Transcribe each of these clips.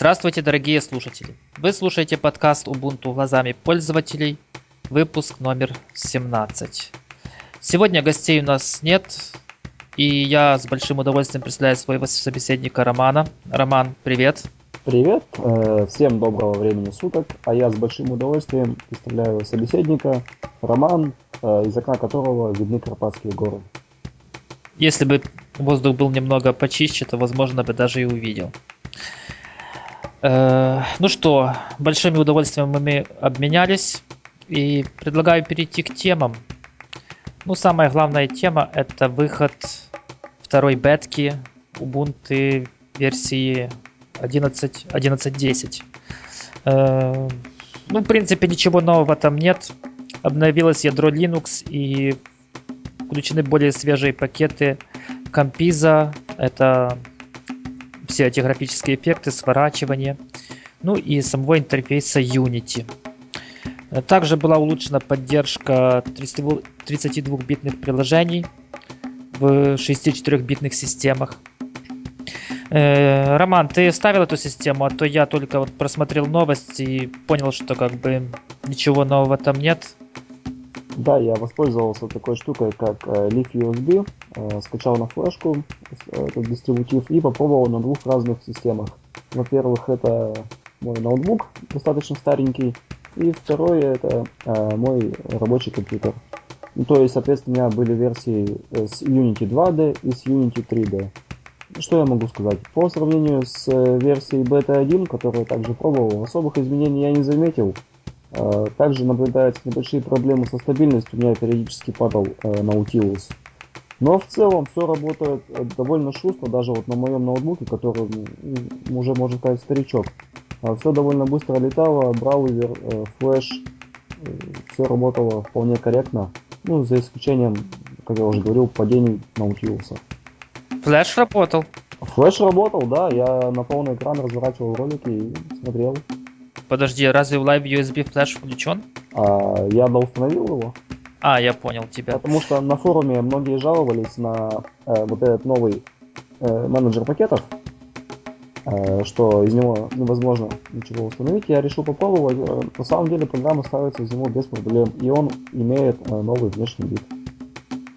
Здравствуйте, дорогие слушатели! Вы слушаете подкаст Ubuntu глазами пользователей, выпуск номер 17. Сегодня гостей у нас нет, и я с большим удовольствием представляю своего собеседника Романа. Роман, привет! Привет, э, всем доброго времени суток, а я с большим удовольствием представляю собеседника Роман, э, из окна которого видны Карпатские горы. Если бы воздух был немного почище, то, возможно, бы даже и увидел. Э, ну что, большими удовольствием мы обменялись и предлагаю перейти к темам. Ну, самая главная тема это выход второй бетки Ubuntu версии 11, 11.10. Э, ну, в принципе, ничего нового там нет. Обновилось ядро Linux и включены более свежие пакеты Compiza. Это все эти графические эффекты, сворачивание. Ну и самого интерфейса Unity. Также была улучшена поддержка 32-битных приложений в 64-битных системах. Э, Роман, ты ставил эту систему, а то я только вот просмотрел новости и понял, что как бы ничего нового там нет. Да, я воспользовался такой штукой, как э, Leaf USB, скачал на флешку этот дистрибутив и попробовал на двух разных системах. Во-первых, это мой ноутбук, достаточно старенький, и второй это мой рабочий компьютер. Ну, то есть, соответственно, у меня были версии с Unity 2D и с Unity 3D. Что я могу сказать? По сравнению с э, версией бета 1, которую я также пробовал, особых изменений я не заметил. Э, также наблюдаются небольшие проблемы со стабильностью, у меня периодически падал Nautilus. Э, Но в целом все работает довольно шустро, даже вот на моем ноутбуке, который уже можно сказать старичок. Все довольно быстро летало, браузер, флеш, все работало вполне корректно. Ну, за исключением, как я уже говорил, падений Наутилуса. Флэш работал? Флэш работал, да. Я на полный экран разворачивал ролики и смотрел. Подожди, разве в Live USB флеш включен? А, я доустановил его. А, я понял тебя. Потому что на форуме многие жаловались на э, вот этот новый э, менеджер пакетов, э, что из него невозможно ничего установить. Я решил попробовать. Э, на самом деле программа ставится из него без проблем, и он имеет э, новый внешний вид.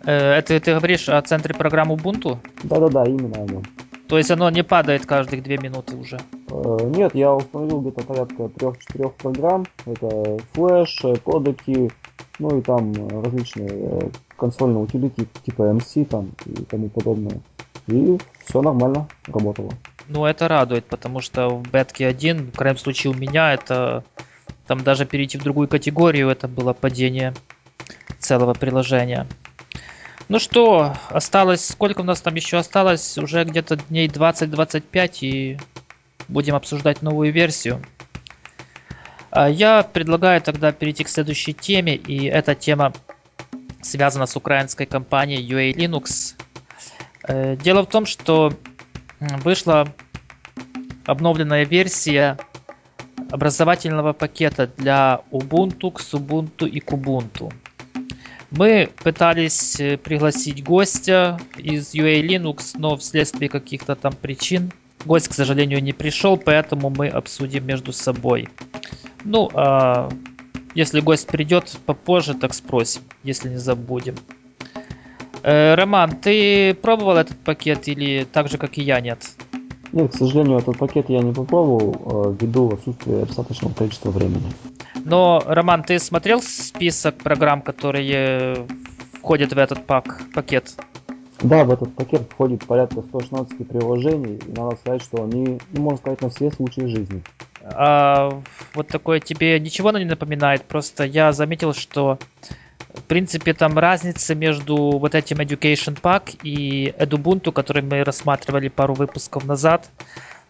Э, это ты говоришь о центре программы Ubuntu? Да-да-да, именно о нем. То есть оно не падает каждых две минуты уже? Э, нет, я установил где-то порядка трех-четырех программ. Это флеш, кодеки, ну и там различные консольные утилити типа MC там и тому подобное. И все нормально работало. Ну это радует, потому что в бетке 1, в крайнем случае у меня, это там даже перейти в другую категорию, это было падение целого приложения. Ну что, осталось, сколько у нас там еще осталось? Уже где-то дней 20-25 и будем обсуждать новую версию. А я предлагаю тогда перейти к следующей теме, и эта тема связана с украинской компанией UA Linux. Э, дело в том, что вышла обновленная версия образовательного пакета для Ubuntu, Xubuntu и Kubuntu. Мы пытались э, пригласить гостя из UA Linux, но вследствие каких-то там причин гость, к сожалению, не пришел, поэтому мы обсудим между собой. Ну, а если гость придет попозже, так спросим, если не забудем. Э, Роман, ты пробовал этот пакет или так же, как и я, нет? Нет, к сожалению, этот пакет я не попробовал э, ввиду отсутствия достаточного количества времени. Но, Роман, ты смотрел список программ, которые входят в этот пак, пакет? Да, в этот пакет входит порядка 116 приложений, и надо сказать, что они, ну, можно сказать, на все случаи жизни. А, вот такое тебе ничего не напоминает, просто я заметил, что в принципе там разница между вот этим Education Pack и Edubuntu, который мы рассматривали пару выпусков назад,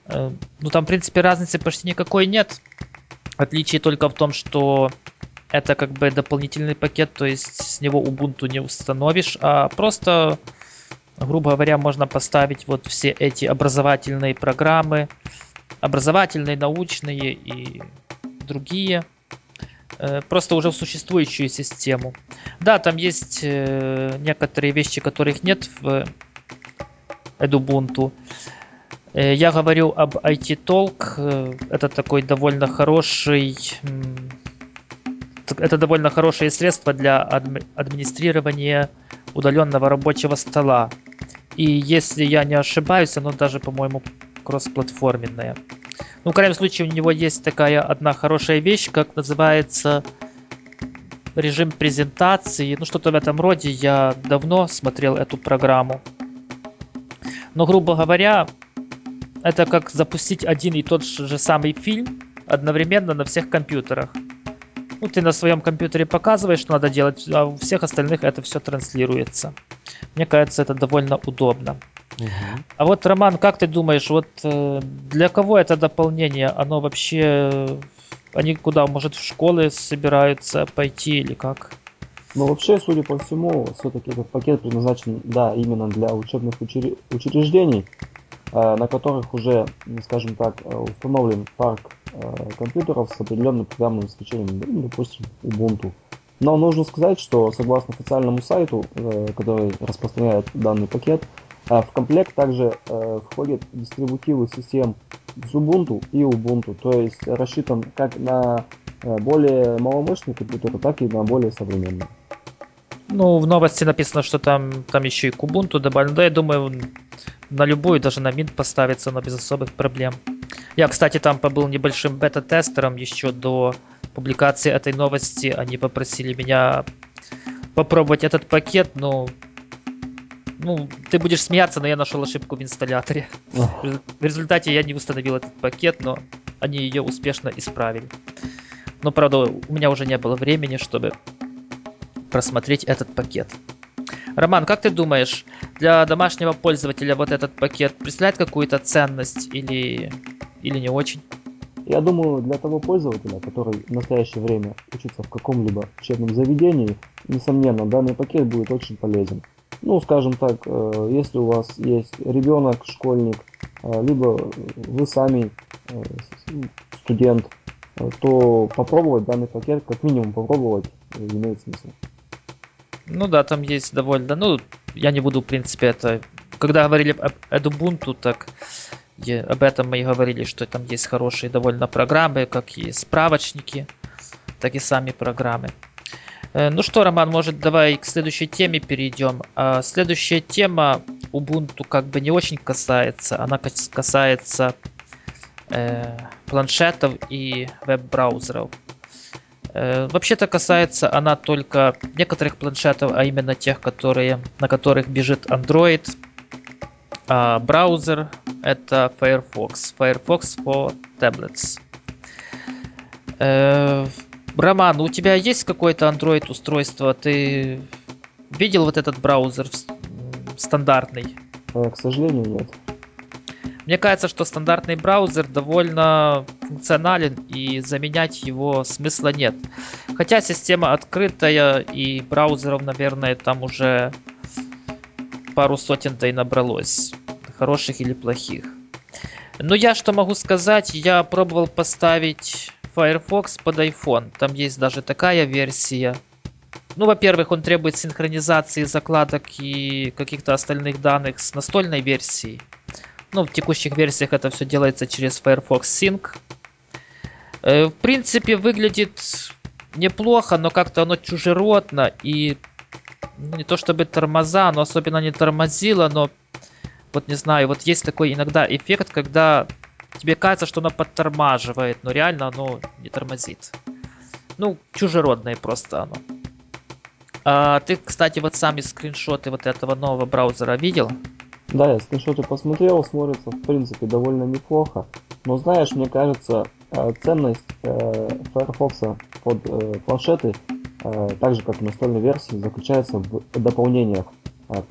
э, ну там в принципе разницы почти никакой нет. Отличие только в том, что это как бы дополнительный пакет, то есть с него Ubuntu не установишь, а просто, грубо говоря, можно поставить вот все эти образовательные программы, образовательные, научные и другие, э, просто уже в существующую систему. Да, там есть э, некоторые вещи, которых нет в Ubuntu. Э, я говорю об IT Talk. Это такой довольно хороший... Это довольно хорошее средство для администрирования удаленного рабочего стола. И если я не ошибаюсь, оно даже, по-моему, кроссплатформенное. Ну, в крайнем случае, у него есть такая одна хорошая вещь, как называется режим презентации. Ну, что-то в этом роде. Я давно смотрел эту программу. Но, грубо говоря, это как запустить один и тот же самый фильм одновременно на всех компьютерах. Ну, ты на своем компьютере показываешь, что надо делать, а у всех остальных это все транслируется. Мне кажется, это довольно удобно. Угу. А вот, Роман, как ты думаешь, вот э, для кого это дополнение? Оно вообще... Они куда? Может, в школы собираются пойти или как? Ну, вообще, судя по всему, все-таки этот пакет предназначен, да, именно для учебных учреждений, на которых уже, скажем так, э, установлен парк компьютеров с определенным программным обеспечением, ну, допустим, Ubuntu. Но нужно сказать, что согласно официальному сайту, который распространяет данный пакет, в комплект также э, входят дистрибутивы систем Ubuntu и Ubuntu, то есть рассчитан как на э, более маломощные компьютеры, так и на более современные. Ну, в новости написано, что там, там еще и к Ubuntu добавлено. Да, я думаю, на любую, даже на Mint поставится, но без особых проблем. Я, кстати, там побыл небольшим бета-тестером еще до публикации этой новости. Они попросили меня попробовать этот пакет, но ну, ты будешь смеяться, но я нашел ошибку в инсталляторе. В результате я не установил этот пакет, но они ее успешно исправили. Но, правда, у меня уже не было времени, чтобы просмотреть этот пакет. Роман, как ты думаешь, для домашнего пользователя вот этот пакет представляет какую-то ценность или, или не очень? Я думаю, для того пользователя, который в настоящее время учится в каком-либо учебном заведении, несомненно, данный пакет будет очень полезен. Ну, скажем так, э, если у вас есть ребенок, школьник, э, либо вы сами э, студент, то попробовать данный пакет, как минимум попробовать, имеет смысл. Ну да, там есть довольно, ну, я не буду, в принципе, это... Когда говорили об Ubuntu, так об этом мы и говорили, что там есть хорошие довольно программы, как и справочники, так и сами программы. Э, ну что, Роман, может, давай к следующей теме перейдем. А следующая тема Ubuntu как бы не очень касается. Она касается э, планшетов и веб-браузеров. Э, вообще-то касается она только некоторых планшетов, а именно тех, которые, на которых бежит Android. А браузер это Firefox. Firefox for Tablets. Э, Роман, у тебя есть какое-то Android устройство? Ты видел вот этот браузер стандартный? Э, к сожалению, нет. Мне кажется, что стандартный браузер довольно функционален и заменять его смысла нет. Хотя система открытая и браузеров, наверное, там уже пару сотен-то и набралось. Хороших или плохих. Но я что могу сказать, я пробовал поставить Firefox под iPhone. Там есть даже такая версия. Ну, во-первых, он требует синхронизации закладок и каких-то остальных данных с настольной версией. Ну, в текущих версиях это все делается через Firefox Sync. Э, в принципе, выглядит неплохо, но как-то оно чужеродно и не то чтобы тормоза, но особенно не тормозило, но вот не знаю, вот есть такой иногда эффект, когда тебе кажется, что оно подтормаживает, но реально оно не тормозит. Ну, чужеродное просто оно. А ты, кстати, вот сами скриншоты вот этого нового браузера видел? Да, я скриншоты посмотрел, смотрится в принципе довольно неплохо. Но знаешь, мне кажется, э, ценность э, Firefox под э, планшеты, так же как и настольной версии, заключается в дополнениях.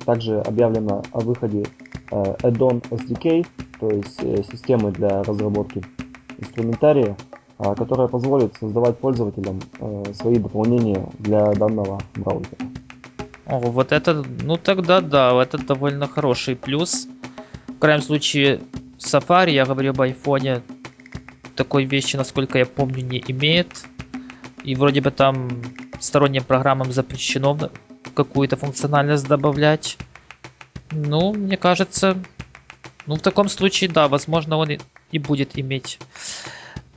Также объявлено о выходе Add-on SDK, то есть системы для разработки инструментария, а, которая позволит создавать пользователям свои дополнения для данного браузера. О, вот это, ну тогда да, это довольно хороший плюс. В крайнем случае, Safari, я говорю об айфоне, такой вещи, насколько я помню, не имеет. И вроде бы там сторонним программам запрещено какую-то функциональность добавлять. Ну, мне кажется, Ну, в таком случае, да, возможно, он и, будет иметь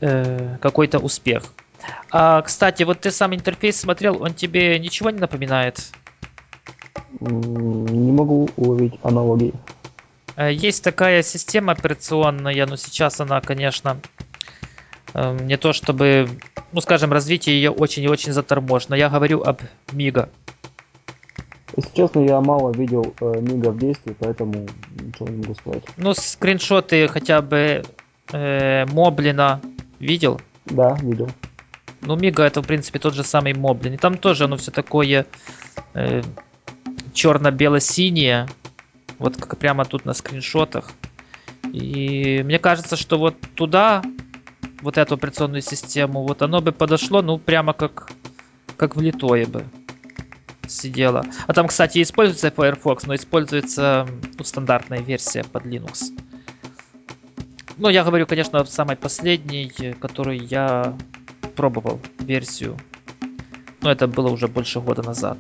э, какой-то успех. А, кстати, вот ты сам интерфейс смотрел, он тебе ничего не напоминает? Не могу уловить аналогии. Э, есть такая система операционная, но сейчас она, конечно, эм, не то чтобы, ну, скажем, развитие ее очень и очень заторможено. Я говорю об Мига. Если честно, я мало видел э, Мига в действии, поэтому ничего не могу сказать. Ну, скриншоты хотя бы э, Моблина видел? Да, видел. Ну, Мига это, в принципе, тот же самый Моблин. И там тоже оно все такое э, черно-бело-синее. Вот как прямо тут на скриншотах. И мне кажется, что вот туда, вот эту операционную систему, вот оно бы подошло, ну, прямо как, как влитое бы сидело. А там, кстати, используется Firefox, но используется ну, стандартная версия под Linux. Ну, я говорю, конечно, в самой последней, которую я пробовал версию. Но это было уже больше года назад.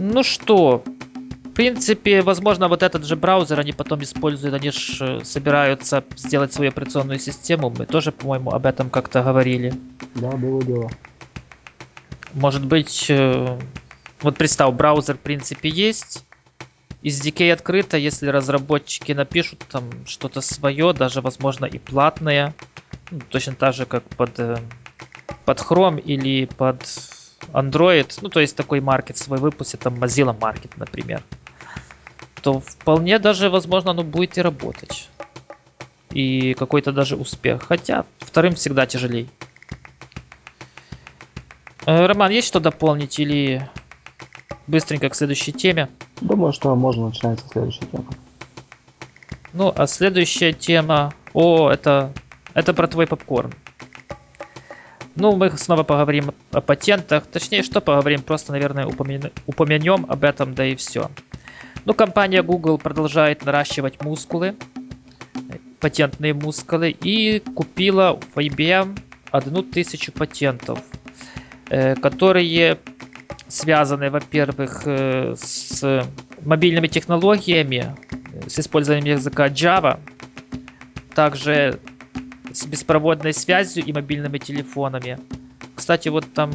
Ну что, в принципе, возможно, вот этот же браузер они потом используют, они же собираются сделать свою операционную систему. Мы тоже, по-моему, об этом как-то говорили. Да, было дело. Может быть, э, вот представь, браузер в принципе есть, SDK открыто, если разработчики напишут там что-то свое, даже возможно и платное, ну, точно так же как под, э, под Chrome или под Android, ну то есть такой маркет свой выпустит, там Mozilla Market, например, то вполне даже возможно оно будет и работать. И какой-то даже успех. Хотя вторым всегда тяжелей. Э, Роман, есть что дополнить или быстренько к следующей теме? Думаю, что можно начинать со следующей темы. Ну, а следующая тема... О, это, это про твой попкорн. Ну, мы снова поговорим о патентах. Точнее, что поговорим, просто, наверное, упомя... упомянем об этом, да и все. Ну, компания Google продолжает наращивать мускулы, патентные мускулы, и купила в IBM одну тысячу патентов – Э, которые связаны, во-первых, э, с мобильными технологиями, с использованием языка Java, также с беспроводной связью и мобильными телефонами. Кстати, вот там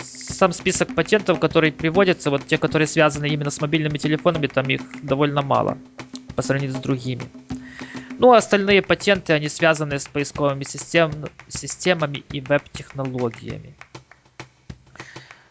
сам список патентов, которые приводятся, вот те, которые связаны именно с мобильными телефонами, там их довольно мало по сравнению с другими. Ну, а остальные патенты, они связаны с поисковыми систем, системами и веб-технологиями.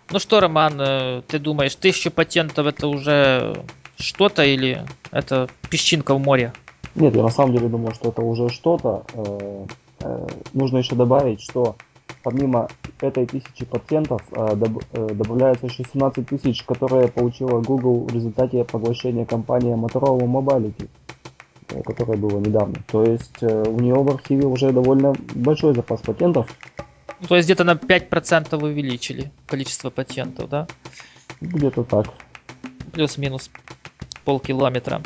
Ну что, Роман, э, ты думаешь, тысяча патентов это уже что-то или это песчинка в море? Нет, я на самом деле думаю, что это уже что-то. Э, э, нужно еще добавить, что помимо этой тысячи патентов добавляется еще 17 тысяч, которые получила Google в результате поглощения компании Motorola Mobility, которое было недавно. То есть у нее в архиве уже довольно большой запас патентов, ну, то есть где-то на 5% увеличили количество патентов, да? Где-то так. Плюс-минус полкилометра.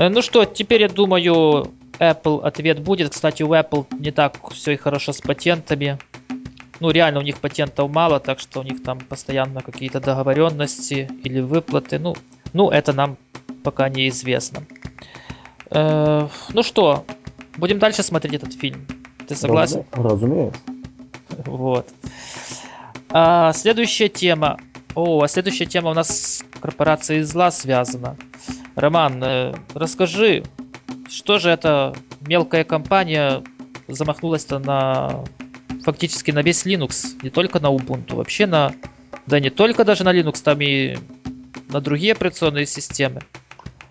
Э, ну что, теперь я думаю, Apple ответ будет. Кстати, у Apple не так все и хорошо с патентами. Ну, реально, у них патентов мало, так что у них там постоянно какие-то договоренности или выплаты. Ну, ну это нам пока неизвестно. Э, ну что, будем дальше смотреть этот фильм. Ты согласен? Разумеется. Вот. А, следующая тема. О, а следующая тема у нас с корпорацией зла связана. Роман, э, расскажи, что же эта мелкая компания замахнулась-то на фактически на весь Linux, не только на Ubuntu, вообще на, да не только даже на Linux, там и на другие операционные системы,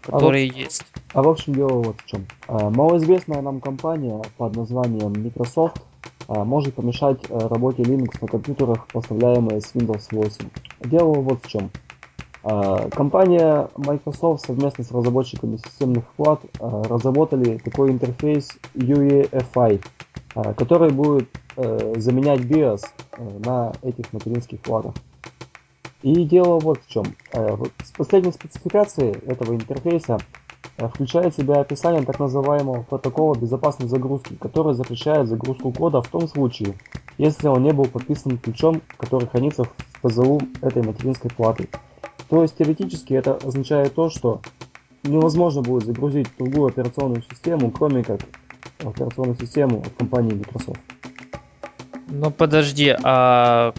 которые а вот, есть. А в общем дело вот в чем. А, малоизвестная нам компания под названием Microsoft а, может помешать э, работе Linux на компьютерах, поставляемые с Windows 8. Дело вот в чем. А, компания Microsoft совместно с разработчиками системных плат а, разработали такой интерфейс UEFI, который будет э, заменять BIOS э, на этих материнских платах. И дело вот в чем. С последней спецификации этого интерфейса Э, включает в себя описание так называемого протокола безопасной загрузки, который запрещает загрузку кода в том случае, если он не был подписан ключом, который хранится в ПЗУ этой материнской платы. То есть теоретически это означает то, что невозможно будет загрузить другую операционную систему, кроме как операционную систему от компании Microsoft. Ну подожди, а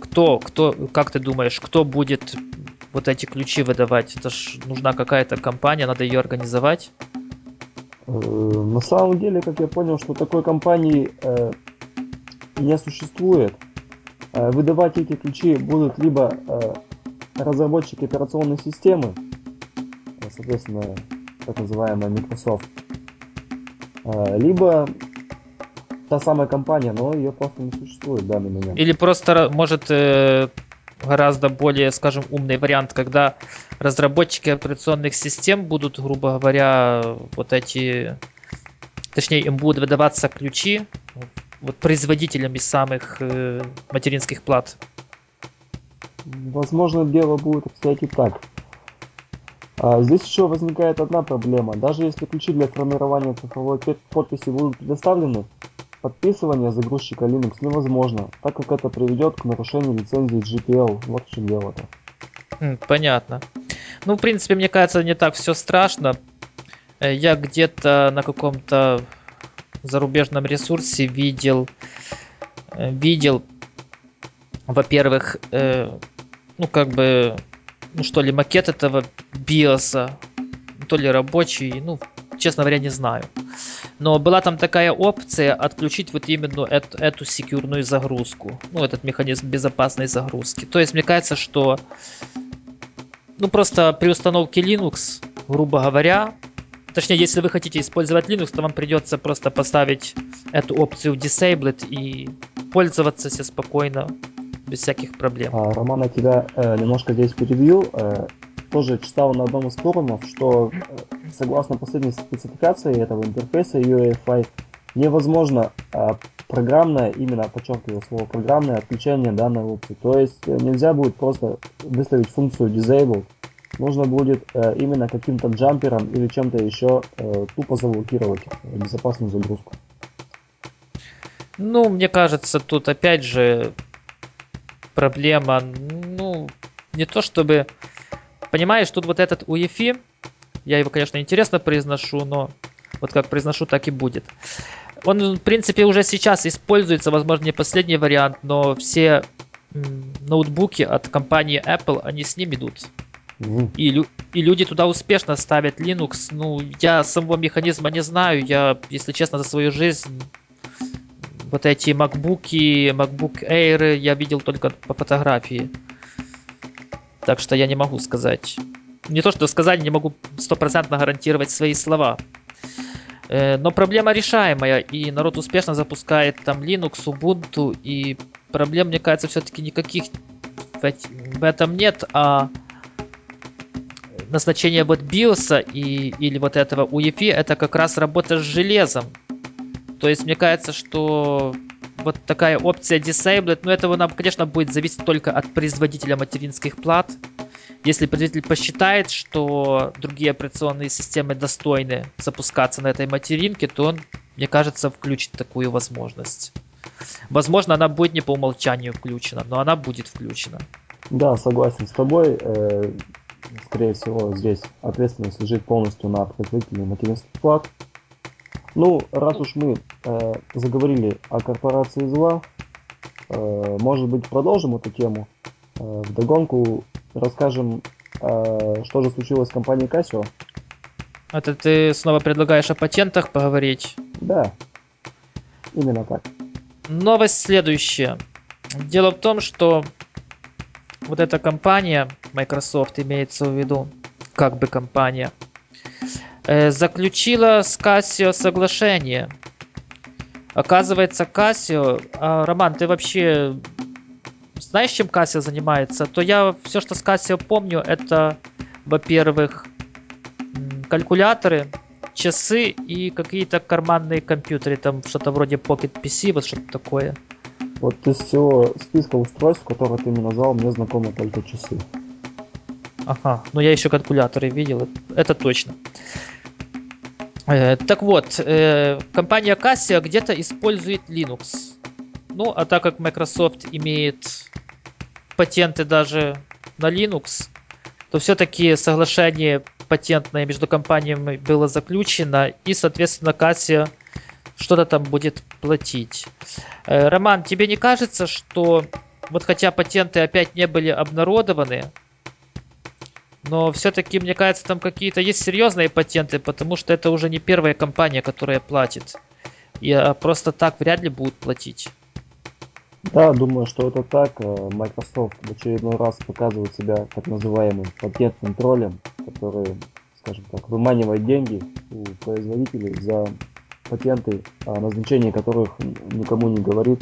кто, кто, как ты думаешь, кто будет вот эти ключи выдавать? Это ж нужна какая-то компания, надо ее организовать. Э, на самом деле, как я понял, что такой компании э, не существует. Э, выдавать эти ключи будут либо разработчики операционной системы, соответственно, так называемая Microsoft, либо та самая компания, но ее просто не существует в данный момент. Или просто, может, гораздо более, скажем, умный вариант, когда разработчики операционных систем будут, грубо говоря, вот эти, точнее, им будут выдаваться ключи вот производителям из самых э, материнских плат. Возможно, дело будет обстоять и так. А здесь еще возникает одна проблема. Даже если ключи для формирования цифровой подписи будут предоставлены, Подписывание загрузчика Linux невозможно, так как это приведет к нарушению лицензии GPL. Вот в чем дело-то. Понятно. Ну, в принципе, мне кажется, не так все страшно. Э, я где-то на каком-то зарубежном ресурсе видел, э, видел, во-первых, э, ну, как бы, ну, что ли, макет этого биоса, то ли рабочий, ну, честно говоря, не знаю. Но была там такая опция отключить вот именно эту, эту секьюрную загрузку. Ну, этот механизм безопасной загрузки. То есть, мне кажется, что ну, просто при установке Linux, грубо говоря, точнее, если вы хотите использовать Linux, то вам придется просто поставить эту опцию Disabled и пользоваться себе спокойно, без всяких проблем. А, Роман, я тебя э, немножко здесь перебью. Э, тоже читал на одном из форумов, что э, согласно последней спецификации этого интерфейса UEFI невозможно а, программное, именно подчеркиваю слово программное отключение данной опции. То есть э, нельзя будет просто выставить функцию disable, нужно будет э, именно каким-то джампером или чем-то еще э, тупо заблокировать безопасную загрузку. Ну, мне кажется, тут опять же проблема, ну, не то чтобы Понимаешь, тут вот этот UEFI, я его, конечно, интересно произношу, но вот как произношу, так и будет. Он, в принципе, уже сейчас используется, возможно, не последний вариант, но все ноутбуки от компании Apple, они с ним идут. Mm. И, и люди туда успешно ставят Linux. Ну, я самого механизма не знаю. Я, если честно, за свою жизнь вот эти MacBook, MacBook Air я видел только по фотографии. Так что я не могу сказать. Не то, что сказать, не могу стопроцентно гарантировать свои слова. Э, но проблема решаемая, и народ успешно запускает там Linux, Ubuntu, и проблем, мне кажется, все-таки никаких в этом нет, а назначение вот BIOS и, или вот этого UEFI это как раз работа с железом. То есть мне кажется, что вот такая опция Disabled, но этого нам, конечно, будет зависеть только от производителя материнских плат. Если производитель посчитает, что другие операционные системы достойны запускаться на этой материнке, то он, мне кажется, включит такую возможность. Возможно, она будет не по умолчанию включена, но она будет включена. Да, согласен с тобой. Э, скорее всего, здесь ответственность лежит полностью на производителе материнских плат. Ну, раз уж мы э, заговорили о корпорации зла, э, может быть, продолжим эту тему. Э, вдогонку расскажем, э, что же случилось с компанией Casio. Это ты снова предлагаешь о патентах поговорить? Да, именно так. Новость следующая. Дело в том, что вот эта компания, Microsoft имеется в виду, как бы компания, заключила с Casio соглашение. Оказывается, Casio... А, Роман, ты вообще знаешь, чем Casio занимается? То я все, что с Casio помню, это, во-первых, калькуляторы, часы и какие-то карманные компьютеры, там что-то вроде Pocket PC, вот что-то такое. Вот из всего списка устройств, которые ты мне назвал, мне знакомы только часы. Ага, но я еще калькуляторы видел, это точно. Э, так вот, э, компания Casio где-то использует Linux. Ну, а так как Microsoft имеет патенты даже на Linux, то все-таки соглашение патентное между компаниями было заключено, и, соответственно, Кассия что-то там будет платить. Э, Роман, тебе не кажется, что вот хотя патенты опять не были обнародованы, но все-таки, мне кажется, там какие-то есть серьезные патенты, потому что это уже не первая компания, которая платит. И а, просто так вряд ли будут платить. Да, думаю, что это так. Э, Microsoft в очередной раз показывает себя так называемым патентным троллем, который, скажем так, выманивает деньги у производителей за патенты, о назначении которых никому не говорит.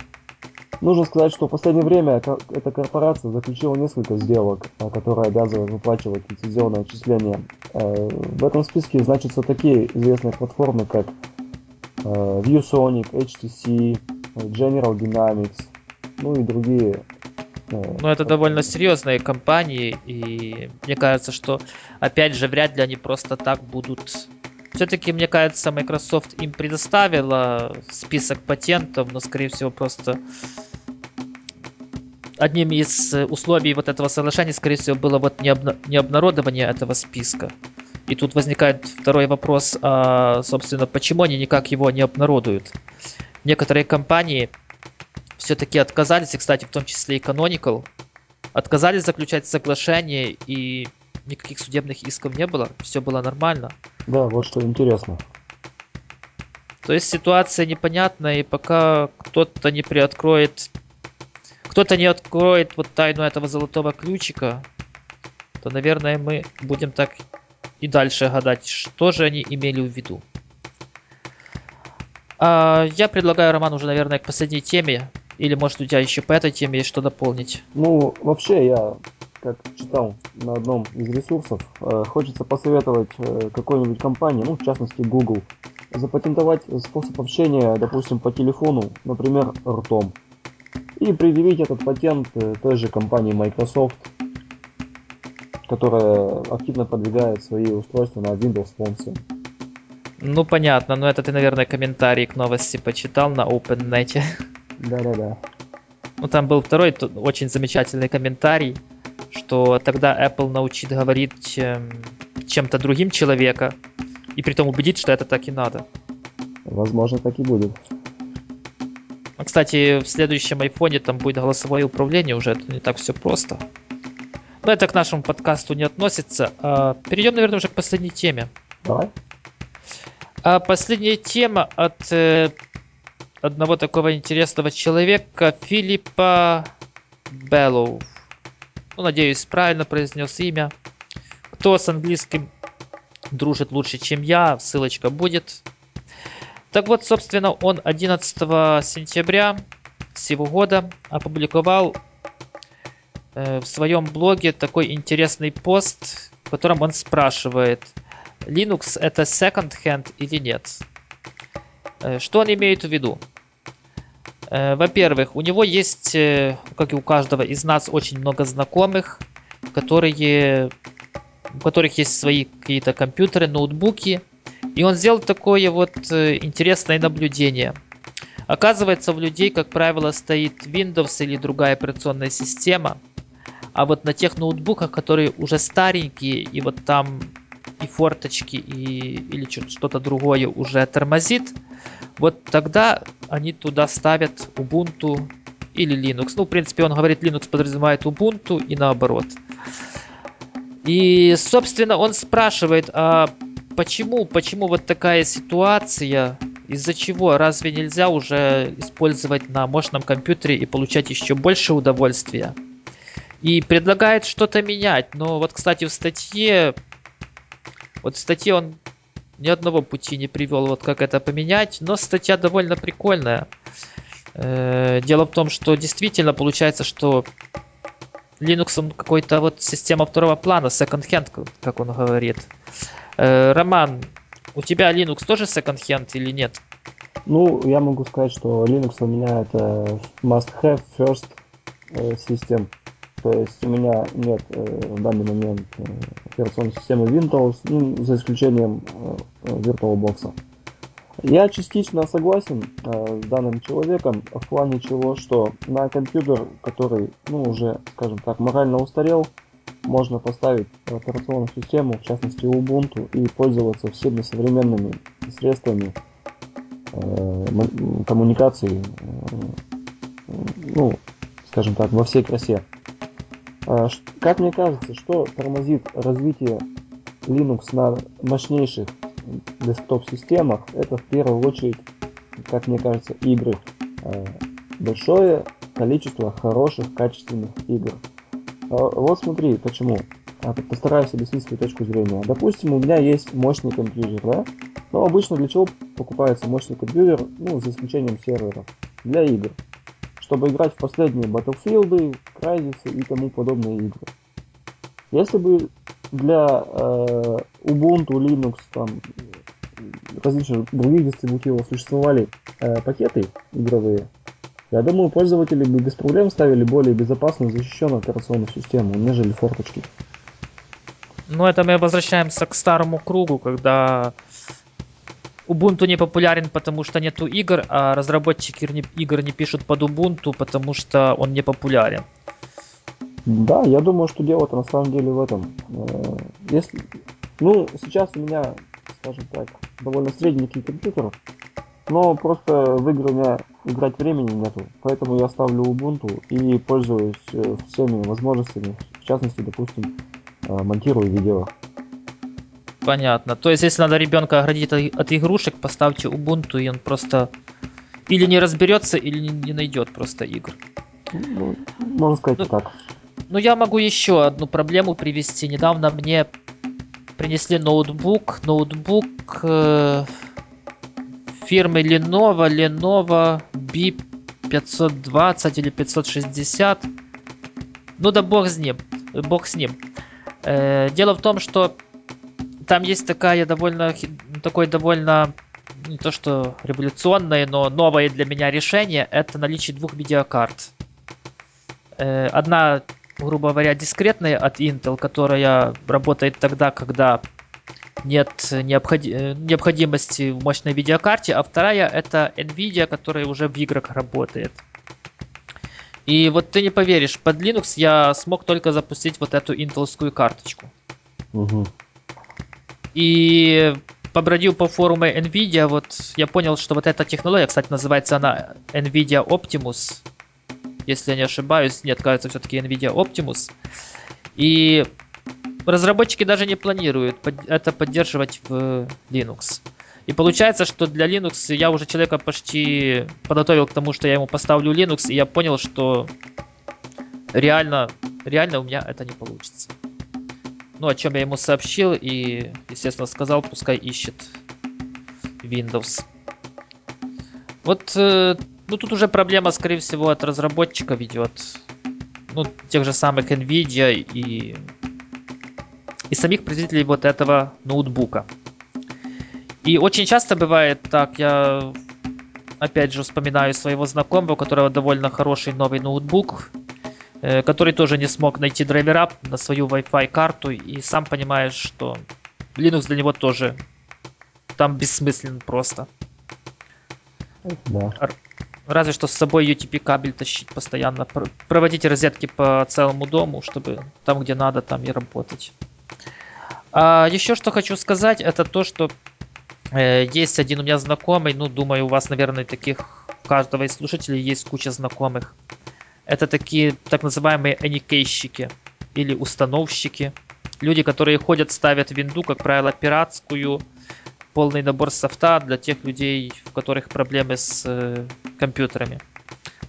Нужно сказать, что в последнее время эта корпорация заключила несколько сделок, которые обязывают выплачивать лицензионные отчисления. Э, в этом списке значатся такие известные платформы, как э, ViewSonic, HTC, General Dynamics, ну и другие. Э, ну, это довольно серьезные компании, и мне кажется, что, опять же, вряд ли они просто так будут все-таки, мне кажется, Microsoft им предоставила список патентов, но, скорее всего, просто одним из условий вот этого соглашения, скорее всего, было вот не, обна- не обнародование этого списка. И тут возникает второй вопрос, а, собственно, почему они никак его не обнародуют? Некоторые компании все-таки отказались, и, кстати, в том числе и Canonical, отказались заключать соглашение, и никаких судебных исков не было, все было нормально. Да, вот что интересно. То есть ситуация непонятная, и пока кто-то не приоткроет, кто-то не откроет вот тайну этого золотого ключика, то, наверное, мы будем так и дальше гадать, что же они имели в виду. А, я предлагаю, Роман, уже, наверное, к последней теме. Или, может, у тебя еще по этой теме есть что дополнить? Ну, вообще, я как читал на одном из ресурсов, э, хочется посоветовать э, какой-нибудь компании, ну, в частности, Google, запатентовать способ общения, допустим, по телефону, например, ртом, и предъявить этот патент э, той же компании Microsoft, которая активно продвигает свои устройства на Windows Phone Ну, понятно, но это ты, наверное, комментарий к новости почитал на OpenNet. Да-да-да. Ну, там был второй очень замечательный комментарий, что тогда Apple научит говорить эм, чем-то другим человека, и при том убедит, что это так и надо. Возможно, так и будет. А, кстати, в следующем айфоне там будет голосовое управление, уже это не так все просто. Но это к нашему подкасту не относится. А, перейдем, наверное, уже к последней теме. Давай. А последняя тема от э, одного такого интересного человека, Филиппа Беллоу ну, надеюсь, правильно произнес имя. Кто с английским дружит лучше, чем я, ссылочка будет. Так вот, собственно, он 11 сентября сего года опубликовал э, в своем блоге такой интересный пост, в котором он спрашивает, Linux это second hand или нет. Э, что он имеет в виду? Э, во-первых, у него есть, э, как и у каждого из нас, очень много знакомых, которые, у которых есть свои какие-то компьютеры, ноутбуки. И он сделал такое вот э, интересное наблюдение. Оказывается, у людей, как правило, стоит Windows или другая операционная система. А вот на тех ноутбуках, которые уже старенькие, и вот там и форточки, и, или что-то другое уже тормозит, вот тогда они туда ставят Ubuntu или Linux. Ну, в принципе, он говорит, Linux подразумевает Ubuntu и наоборот. И, собственно, он спрашивает, а почему, почему вот такая ситуация, из-за чего, разве нельзя уже использовать на мощном компьютере и получать еще больше удовольствия? И предлагает что-то менять. Но вот, кстати, в статье, вот в статье он ни одного пути не привел, вот как это поменять, но статья довольно прикольная. Э, дело в том, что действительно получается, что Linux какой-то вот система второго плана, second hand, как он говорит. Э, Роман, у тебя Linux тоже second hand или нет? Ну, я могу сказать, что Linux у меня это must have first э, То есть у меня нет э, в данный момент э, операционной системы Windows, ну, за исключением э, VirtualBox. Я частично согласен с данным человеком в плане чего, что на компьютер, который, ну, уже, скажем так, морально устарел, можно поставить операционную систему, в частности Ubuntu, и пользоваться всеми современными средствами э, коммуникации, э, ну, скажем так, во всей красе. Э, как мне кажется, что тормозит развитие Linux на мощнейших десктоп-системах, это в первую очередь, как мне кажется, игры. Э, большое количество хороших, качественных игр. А, вот смотри, почему. А, постараюсь объяснить свою точку зрения. Допустим, у меня есть мощный компьютер, да? Но обычно для чего покупается мощный компьютер, ну, за исключением серверов? Для игр. Чтобы играть в последние Battlefield, Crysis и тому подобные игры. Если бы для э, Ubuntu, Linux, там, различных других дистрибутивов существовали э, пакеты игровые, я думаю, пользователи бы без проблем ставили более безопасную защищенную операционную систему, нежели форточки. Ну, это мы возвращаемся к старому кругу, когда Ubuntu не популярен, потому что нету игр, а разработчики игр не пишут под Ubuntu, потому что он не популярен. Да, я думаю, что дело-то на самом деле в этом. Э, если, ну, сейчас у меня, скажем так, довольно средненький компьютер, но просто в игры у меня играть времени нету, поэтому я ставлю Ubuntu и пользуюсь э, всеми возможностями, в частности, допустим, э, монтирую видео. Понятно. То есть, если надо ребенка оградить от игрушек, поставьте Ubuntu, и он просто или не разберется, или не, не найдет просто игр. Ну, можно сказать ну, так. Ну, я могу еще одну проблему привести. Недавно мне принесли ноутбук. Ноутбук э, фирмы Lenovo, Lenovo B520 или 560. Ну да бог с ним, бог с ним. Э, дело в том, что там есть такая довольно, такой довольно не то что революционное, но новое для меня решение, это наличие двух видеокарт. Э, одна, грубо говоря, дискретная от Intel, которая работает тогда, когда нет необходи- необходимости в мощной видеокарте, а вторая это Nvidia, которая уже в играх работает. И вот ты не поверишь, под Linux я смог только запустить вот эту интелскую карточку. Угу. И побродил по форуму Nvidia, вот я понял, что вот эта технология, кстати, называется она Nvidia Optimus, если я не ошибаюсь, нет, кажется, все-таки Nvidia Optimus. И разработчики даже не планируют это поддерживать в Linux. И получается, что для Linux я уже человека почти подготовил к тому, что я ему поставлю Linux, и я понял, что реально, реально у меня это не получится. Ну, о чем я ему сообщил и, естественно, сказал, пускай ищет Windows. Вот, э, ну, тут уже проблема, скорее всего, от разработчиков идет. Ну, тех же самых Nvidia и и самих производителей вот этого ноутбука. И очень часто бывает так, я опять же вспоминаю своего знакомого, у которого довольно хороший новый ноутбук, который тоже не смог найти драйвера на свою Wi-Fi карту, и сам понимаешь, что Linux для него тоже там бессмыслен просто. Да. Разве что с собой UTP кабель тащить постоянно, проводить розетки по целому дому, чтобы там, где надо, там и работать. А, еще что хочу сказать, это то, что э, есть один у меня знакомый, ну, думаю, у вас, наверное, таких, у каждого из слушателей есть куча знакомых. Это такие так называемые аникейщики или установщики. Люди, которые ходят, ставят винду, как правило, пиратскую, полный набор софта для тех людей, у которых проблемы с э, компьютерами.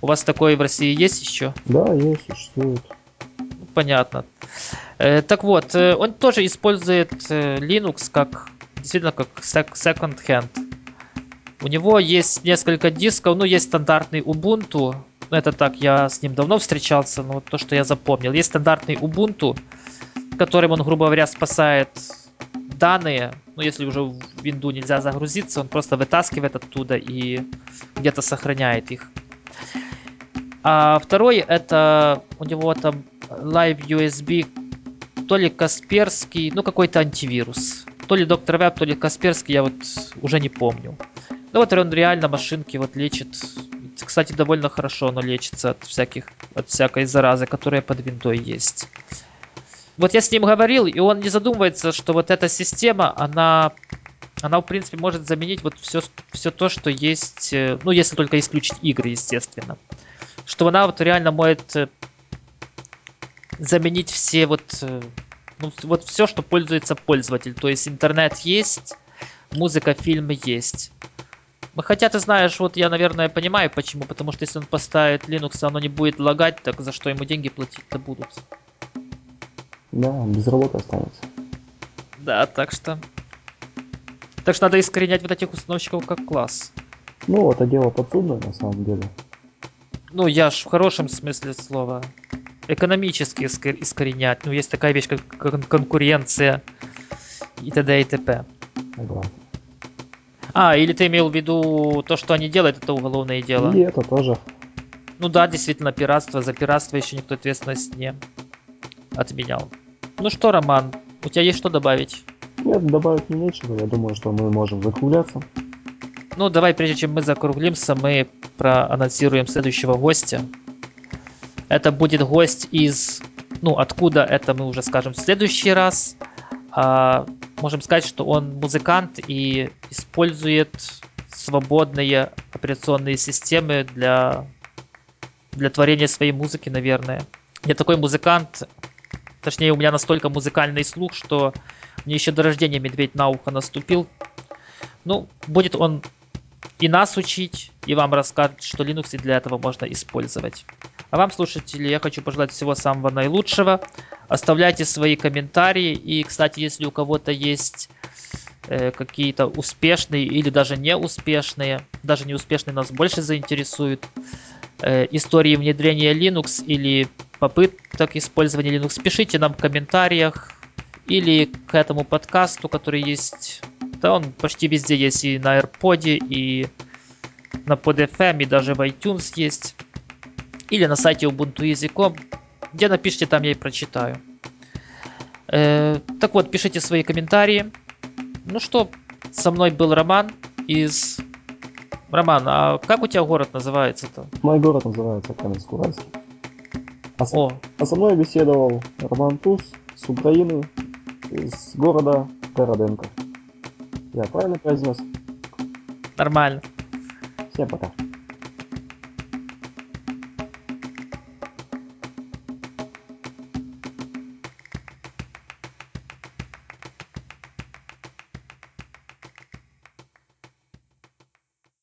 У вас такое в России есть еще? Да, есть, существует. Понятно. Э, так вот, э, он тоже использует э, Linux как действительно как second hand. У него есть несколько дисков, ну есть стандартный Ubuntu, это так, я с ним давно встречался, но то, что я запомнил. Есть стандартный Ubuntu, которым он, грубо говоря, спасает данные. Ну, если уже в винду нельзя загрузиться, он просто вытаскивает оттуда и где-то сохраняет их. А второй это у него там Live USB то ли Касперский, ну какой-то антивирус. То ли Доктор Веб, то ли Касперский, я вот уже не помню. Ну вот он реально машинки вот лечит. Кстати, довольно хорошо оно лечится от всяких, от всякой заразы, которая под винтой есть. вот я с ним говорил, и он не задумывается, что вот эта система, она, она в принципе может заменить вот все, все то, что есть, э, ну если только исключить игры, естественно. Что она вот реально может э, заменить все вот, э, ну, вот все, что пользуется пользователь. То есть интернет есть, музыка, фильмы есть. Ну, хотя ты знаешь, вот я, наверное, понимаю почему. Потому что если он поставит Linux, оно не будет лагать, так за что ему деньги платить-то будут? Да, без работы останется. Да, так что... Так что надо искоренять вот этих установщиков как класс. Ну, это дело подсудное на самом деле. Ну, я ж в хорошем смысле слова. Экономически искоренять. Ну, есть такая вещь, как конкуренция и т.д. и т.п. Согласен. А, или ты имел в виду то, что они делают, это уголовное дело? И это тоже. Ну да, действительно, пиратство. За пиратство еще никто ответственность не отменял. Ну что, Роман, у тебя есть что добавить? Нет, добавить мне нечего. Я думаю, что мы можем закругляться. Ну, давай, прежде чем мы закруглимся, мы проанонсируем следующего гостя. Это будет гость из... Ну, откуда это мы уже скажем в следующий раз. А, можем сказать, что он музыкант и использует свободные операционные системы для, для творения своей музыки, наверное. Я такой музыкант, точнее у меня настолько музыкальный слух, что мне еще до рождения медведь на ухо наступил. Ну, будет он и нас учить, и вам расскажет, что Linux и для этого можно использовать. А вам, слушатели, я хочу пожелать всего самого наилучшего. Оставляйте свои комментарии. И, кстати, если у кого-то есть э, какие-то успешные или даже неуспешные, даже неуспешные нас больше заинтересуют, э, истории внедрения Linux или попыток использования Linux, пишите нам в комментариях или к этому подкасту, который есть. Да, он почти везде есть и на AirPod, и на PodFM, и даже в iTunes есть. Или на сайте ubuntu.com. Где напишите, там я и прочитаю. Э, так вот, пишите свои комментарии. Ну что, со мной был Роман из... Роман, а как у тебя город называется-то? Мой город называется Каменск-Уральский. А, О. а со мной беседовал Роман Туз с Украины, из города Городенко. Я правильно произнес? Нормально. Всем пока.